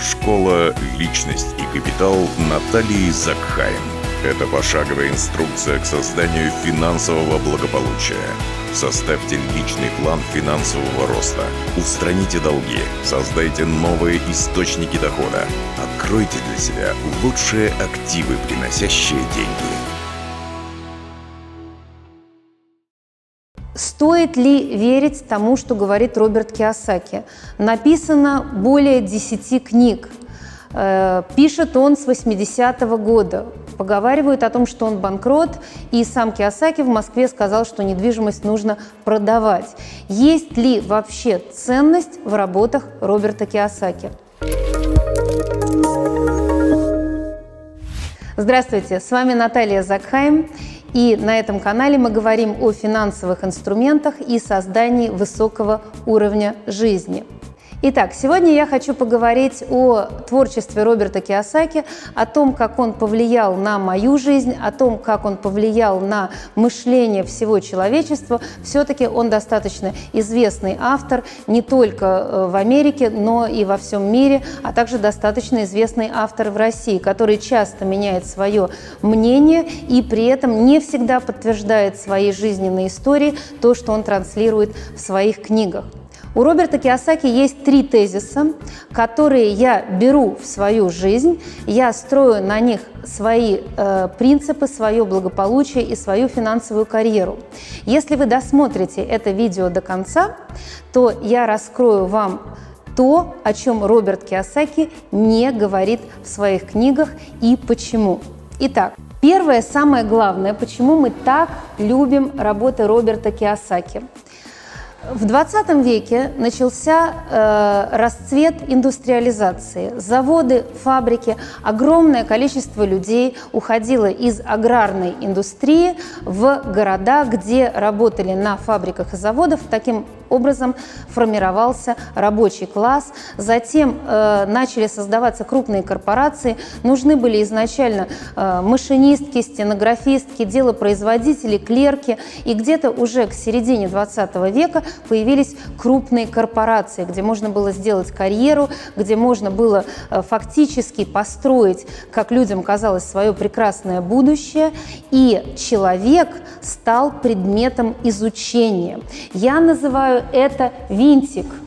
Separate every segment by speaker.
Speaker 1: Школа «Личность и капитал» Натальи Закхайм. Это пошаговая инструкция к созданию финансового благополучия. Составьте личный план финансового роста. Устраните долги. Создайте новые источники дохода. Откройте для себя лучшие активы, приносящие деньги.
Speaker 2: Стоит ли верить тому, что говорит Роберт Киосаки? Написано более 10 книг. Э, пишет он с 80-го года. Поговаривают о том, что он банкрот, и сам Киосаки в Москве сказал, что недвижимость нужно продавать. Есть ли вообще ценность в работах Роберта Киосаки? Здравствуйте, с вами Наталья Закхайм. И на этом канале мы говорим о финансовых инструментах и создании высокого уровня жизни – Итак, сегодня я хочу поговорить о творчестве Роберта Киосаки, о том, как он повлиял на мою жизнь, о том, как он повлиял на мышление всего человечества. Все-таки он достаточно известный автор не только э, в Америке, но и во всем мире, а также достаточно известный автор в России, который часто меняет свое мнение и при этом не всегда подтверждает своей жизненной истории то, что он транслирует в своих книгах. У Роберта Киосаки есть три тезиса, которые я беру в свою жизнь, я строю на них свои э, принципы, свое благополучие и свою финансовую карьеру. Если вы досмотрите это видео до конца, то я раскрою вам то, о чем Роберт Киосаки не говорит в своих книгах и почему. Итак, первое, самое главное, почему мы так любим работы Роберта Киосаки – в 20 веке начался э, расцвет индустриализации. Заводы, фабрики, огромное количество людей уходило из аграрной индустрии в города, где работали на фабриках и заводах. Таким образом формировался рабочий класс. Затем э, начали создаваться крупные корпорации. Нужны были изначально э, машинистки, стенографистки, делопроизводители, клерки. И где-то уже к середине 20 века появились крупные корпорации, где можно было сделать карьеру, где можно было э, фактически построить, как людям казалось, свое прекрасное будущее. И человек стал предметом изучения. Я называю это винтик –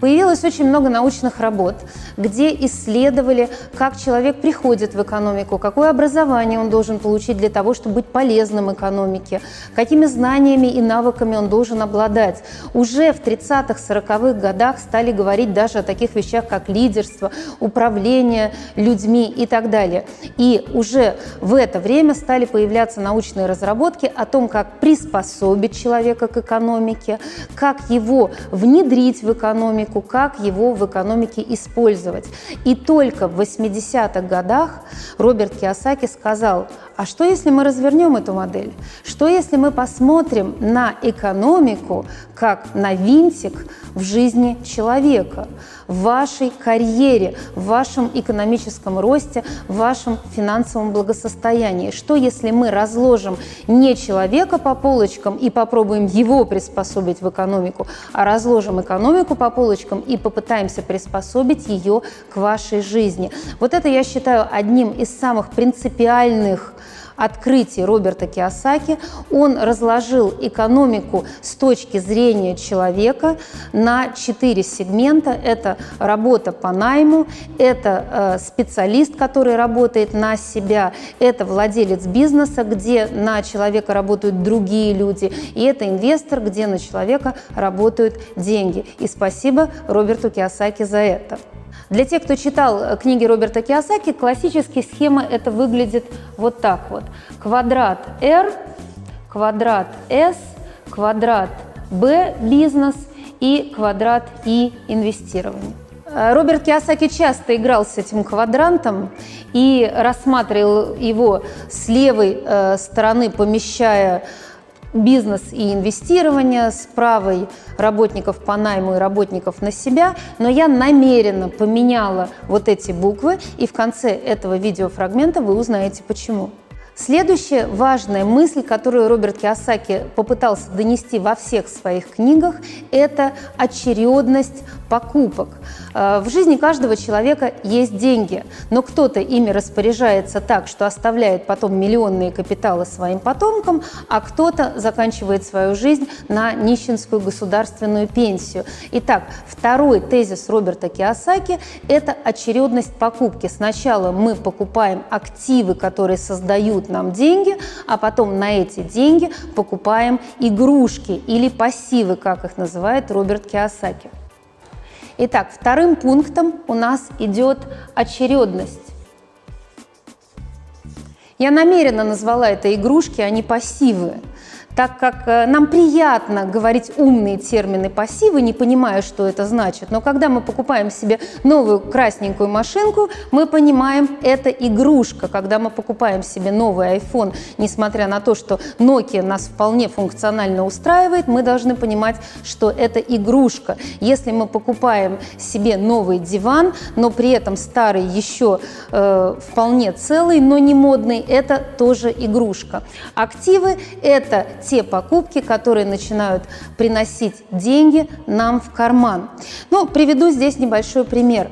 Speaker 2: Появилось очень много научных работ, где исследовали, как человек приходит в экономику, какое образование он должен получить для того, чтобы быть полезным экономике, какими знаниями и навыками он должен обладать. Уже в 30-х, 40-х годах стали говорить даже о таких вещах, как лидерство, управление людьми и так далее. И уже в это время стали появляться научные разработки о том, как приспособить человека к экономике, как его внедрить в экономику, экономику, как его в экономике использовать. И только в 80-х годах Роберт Киосаки сказал, а что если мы развернем эту модель? Что если мы посмотрим на экономику как на винтик в жизни человека, в вашей карьере, в вашем экономическом росте, в вашем финансовом благосостоянии? Что если мы разложим не человека по полочкам и попробуем его приспособить в экономику, а разложим экономику по полочкам и попытаемся приспособить ее к вашей жизни? Вот это я считаю одним из самых принципиальных открытий Роберта Киосаки он разложил экономику с точки зрения человека на четыре сегмента. Это работа по найму, это э, специалист, который работает на себя, это владелец бизнеса, где на человека работают другие люди, и это инвестор, где на человека работают деньги. И спасибо Роберту Киосаки за это. Для тех, кто читал э, книги Роберта Киосаки, классические схемы это выглядит вот так вот. Квадрат R, квадрат S, квадрат B – бизнес и квадрат И – инвестирование. Э, Роберт Киосаки часто играл с этим квадрантом и рассматривал его с левой э, стороны, помещая бизнес и инвестирование, с правой работников по найму и работников на себя, но я намеренно поменяла вот эти буквы, и в конце этого видеофрагмента вы узнаете почему. Следующая важная мысль, которую Роберт Киосаки попытался донести во всех своих книгах, это очередность покупок. Э, в жизни каждого человека есть деньги, но кто-то ими распоряжается так, что оставляет потом миллионные капиталы своим потомкам, а кто-то заканчивает свою жизнь на нищенскую государственную пенсию. Итак, второй тезис Роберта Киосаки – это очередность покупки. Сначала мы покупаем активы, которые создают дают нам деньги, а потом на эти деньги покупаем игрушки или пассивы, как их называет Роберт Киосаки. Итак, вторым пунктом у нас идет очередность. Я намеренно назвала это игрушки, а не пассивы так как э, нам приятно говорить умные термины пассивы, не понимая, что это значит. Но когда мы покупаем себе новую красненькую машинку, мы понимаем, это игрушка. Когда мы покупаем себе новый iPhone, несмотря на то, что Nokia нас вполне функционально устраивает, мы должны понимать, что это игрушка. Если мы покупаем себе новый диван, но при этом старый еще э, вполне целый, но не модный, это тоже игрушка. Активы – это те покупки, которые начинают приносить деньги нам в карман. Ну, приведу здесь небольшой пример.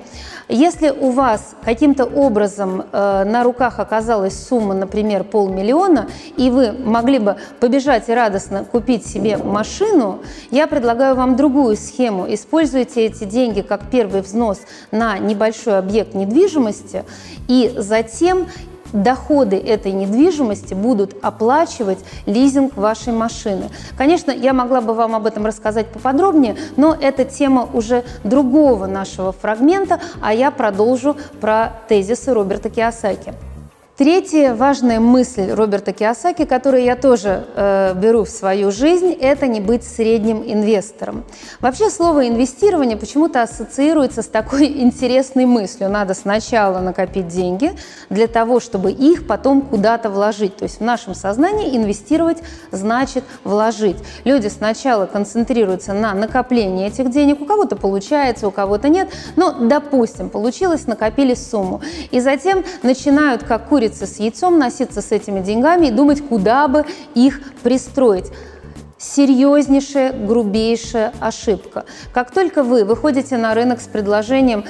Speaker 2: Если у вас каким-то образом э, на руках оказалась сумма, например, полмиллиона, и вы могли бы побежать и радостно купить себе машину, я предлагаю вам другую схему. Используйте эти деньги как первый взнос на небольшой объект недвижимости, и затем доходы этой недвижимости будут оплачивать лизинг вашей машины. Конечно, я могла бы вам об этом рассказать поподробнее, но это тема уже другого нашего фрагмента, а я продолжу про тезисы Роберта Киосаки. Третья важная мысль Роберта Киосаки, которую я тоже э, беру в свою жизнь, это не быть средним инвестором. Вообще слово инвестирование почему-то ассоциируется с такой интересной мыслью. Надо сначала накопить деньги для того, чтобы их потом куда-то вложить. То есть в нашем сознании инвестировать значит вложить. Люди сначала концентрируются на накоплении этих денег. У кого-то получается, у кого-то нет. Но, допустим, получилось, накопили сумму. И затем начинают, как курица, курица с яйцом, носиться с этими деньгами и думать, куда бы их пристроить серьезнейшая, грубейшая ошибка. Как только вы выходите на рынок с предложением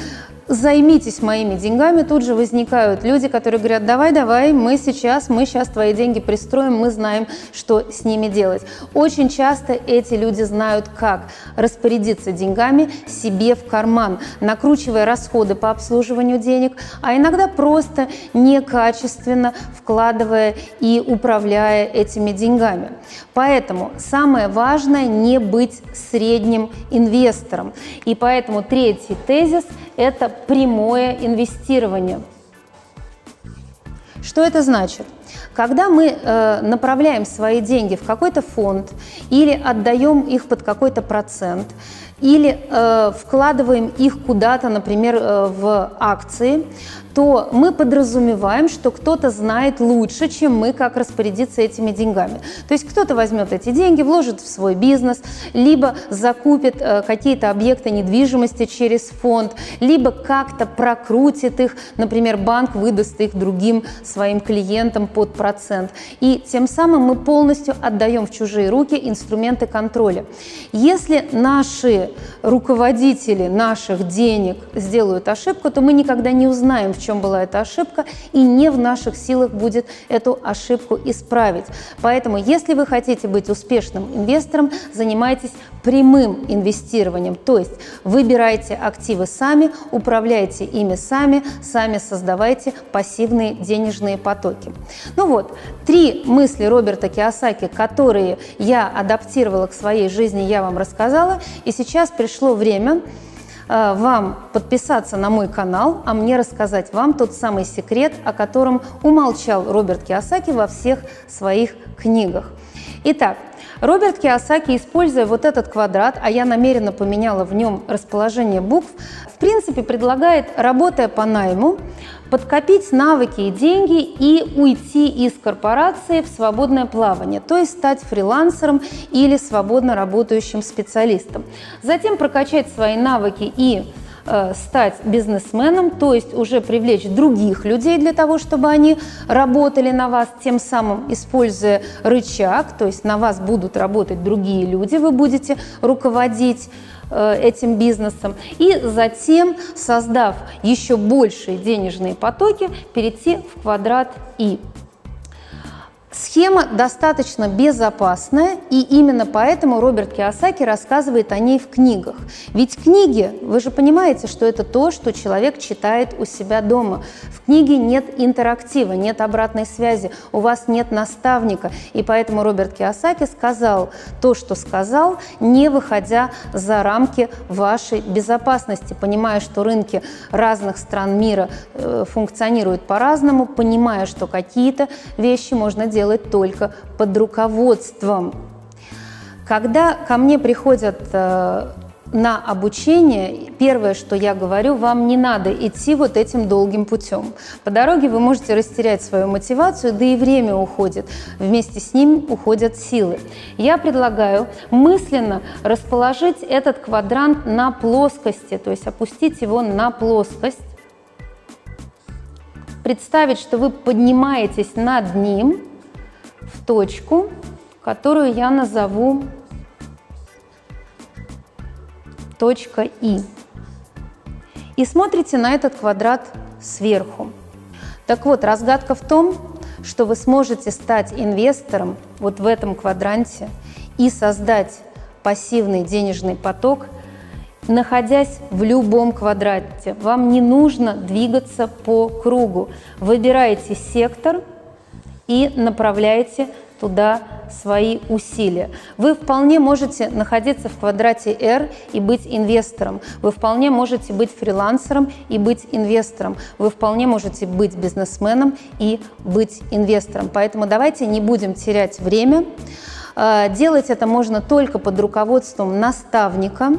Speaker 2: займитесь моими деньгами, тут же возникают люди, которые говорят, давай, давай, мы сейчас, мы сейчас твои деньги пристроим, мы знаем, что с ними делать. Очень часто эти люди знают, как распорядиться деньгами себе в карман, накручивая расходы по обслуживанию денег, а иногда просто некачественно вкладывая и управляя этими деньгами. Поэтому самое важное не быть средним инвестором. И поэтому третий тезис – это прямое инвестирование. Что это значит? Когда мы э, направляем свои деньги в какой-то фонд или отдаем их под какой-то процент, или э, вкладываем их куда-то, например, э, в акции, то мы подразумеваем, что кто-то знает лучше, чем мы, как распорядиться этими деньгами. То есть кто-то возьмет эти деньги, вложит в свой бизнес, либо закупит э, какие-то объекты недвижимости через фонд, либо как-то прокрутит их, например, банк выдаст их другим своим клиентам под процент. И тем самым мы полностью отдаем в чужие руки инструменты контроля. Если наши руководители наших денег сделают ошибку, то мы никогда не узнаем, в чем была эта ошибка, и не в наших силах будет эту ошибку исправить. Поэтому, если вы хотите быть успешным инвестором, занимайтесь прямым инвестированием, то есть выбирайте активы сами, управляйте ими сами, сами создавайте пассивные денежные потоки. Ну вот, три мысли Роберта Киосаки, которые я адаптировала к своей жизни, я вам рассказала, и сейчас пришло время Э, вам подписаться на мой канал, а мне рассказать вам тот самый секрет, о котором умолчал Роберт Киосаки во всех своих книгах. Итак, Роберт Киосаки, используя вот этот квадрат, а я намеренно поменяла в нем расположение букв, в принципе предлагает, работая по найму, подкопить навыки и деньги и уйти из корпорации в свободное плавание, то есть стать фрилансером или свободно работающим специалистом. Затем прокачать свои навыки и стать бизнесменом, то есть уже привлечь других людей для того, чтобы они работали на вас, тем самым используя рычаг, то есть на вас будут работать другие люди, вы будете руководить э, этим бизнесом, и затем, создав еще большие денежные потоки, перейти в квадрат И. Схема достаточно безопасная, и именно поэтому Роберт Киосаки рассказывает о ней в книгах. Ведь книги, вы же понимаете, что это то, что человек читает у себя дома. В книге нет интерактива, нет обратной связи, у вас нет наставника. И поэтому Роберт Киосаки сказал то, что сказал, не выходя за рамки вашей безопасности, понимая, что рынки разных стран мира э, функционируют по-разному, понимая, что какие-то вещи можно делать делать только под руководством. Когда ко мне приходят э, на обучение, первое, что я говорю, вам не надо идти вот этим долгим путем. По дороге вы можете растерять свою мотивацию, да и время уходит. Вместе с ним уходят силы. Я предлагаю мысленно расположить этот квадрант на плоскости, то есть опустить его на плоскость. Представить, что вы поднимаетесь над ним – в точку, которую я назову точка И. И смотрите на этот квадрат сверху. Так вот, разгадка в том, что вы сможете стать инвестором вот в этом квадранте и создать пассивный денежный поток, находясь в любом квадрате. Вам не нужно двигаться по кругу. Выбирайте сектор – и направляете туда свои усилия. Вы вполне можете находиться в квадрате R и быть инвестором. Вы вполне можете быть фрилансером и быть инвестором. Вы вполне можете быть бизнесменом и быть инвестором. Поэтому давайте не будем терять время. Э, делать это можно только под руководством наставника.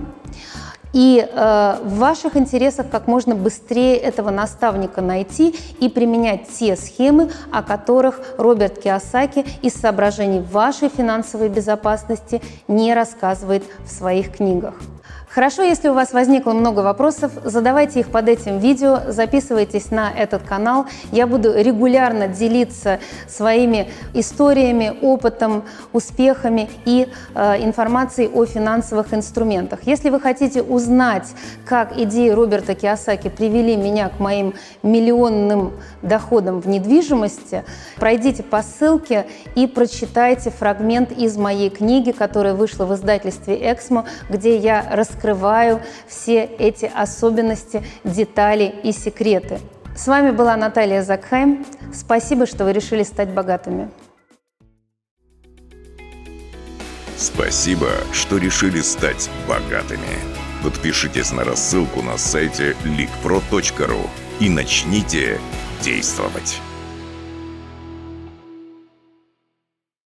Speaker 2: И э, в ваших интересах как можно быстрее этого наставника найти и применять те схемы, о которых Роберт Киосаки из соображений вашей финансовой безопасности не рассказывает в своих книгах. Хорошо, если у вас возникло много вопросов, задавайте их под этим видео, записывайтесь на этот канал. Я буду регулярно делиться своими историями, опытом, успехами и э, информацией о финансовых инструментах. Если вы хотите узнать, как идеи Роберта Киосаки привели меня к моим миллионным доходам в недвижимости, пройдите по ссылке и прочитайте фрагмент из моей книги, которая вышла в издательстве «Эксмо», где я раскрываю раскрываю все эти особенности, детали и секреты. С вами была Наталья Закхайм. Спасибо, что вы решили стать богатыми.
Speaker 1: Спасибо, что решили стать богатыми. Подпишитесь на рассылку на сайте leakpro.ru и начните действовать.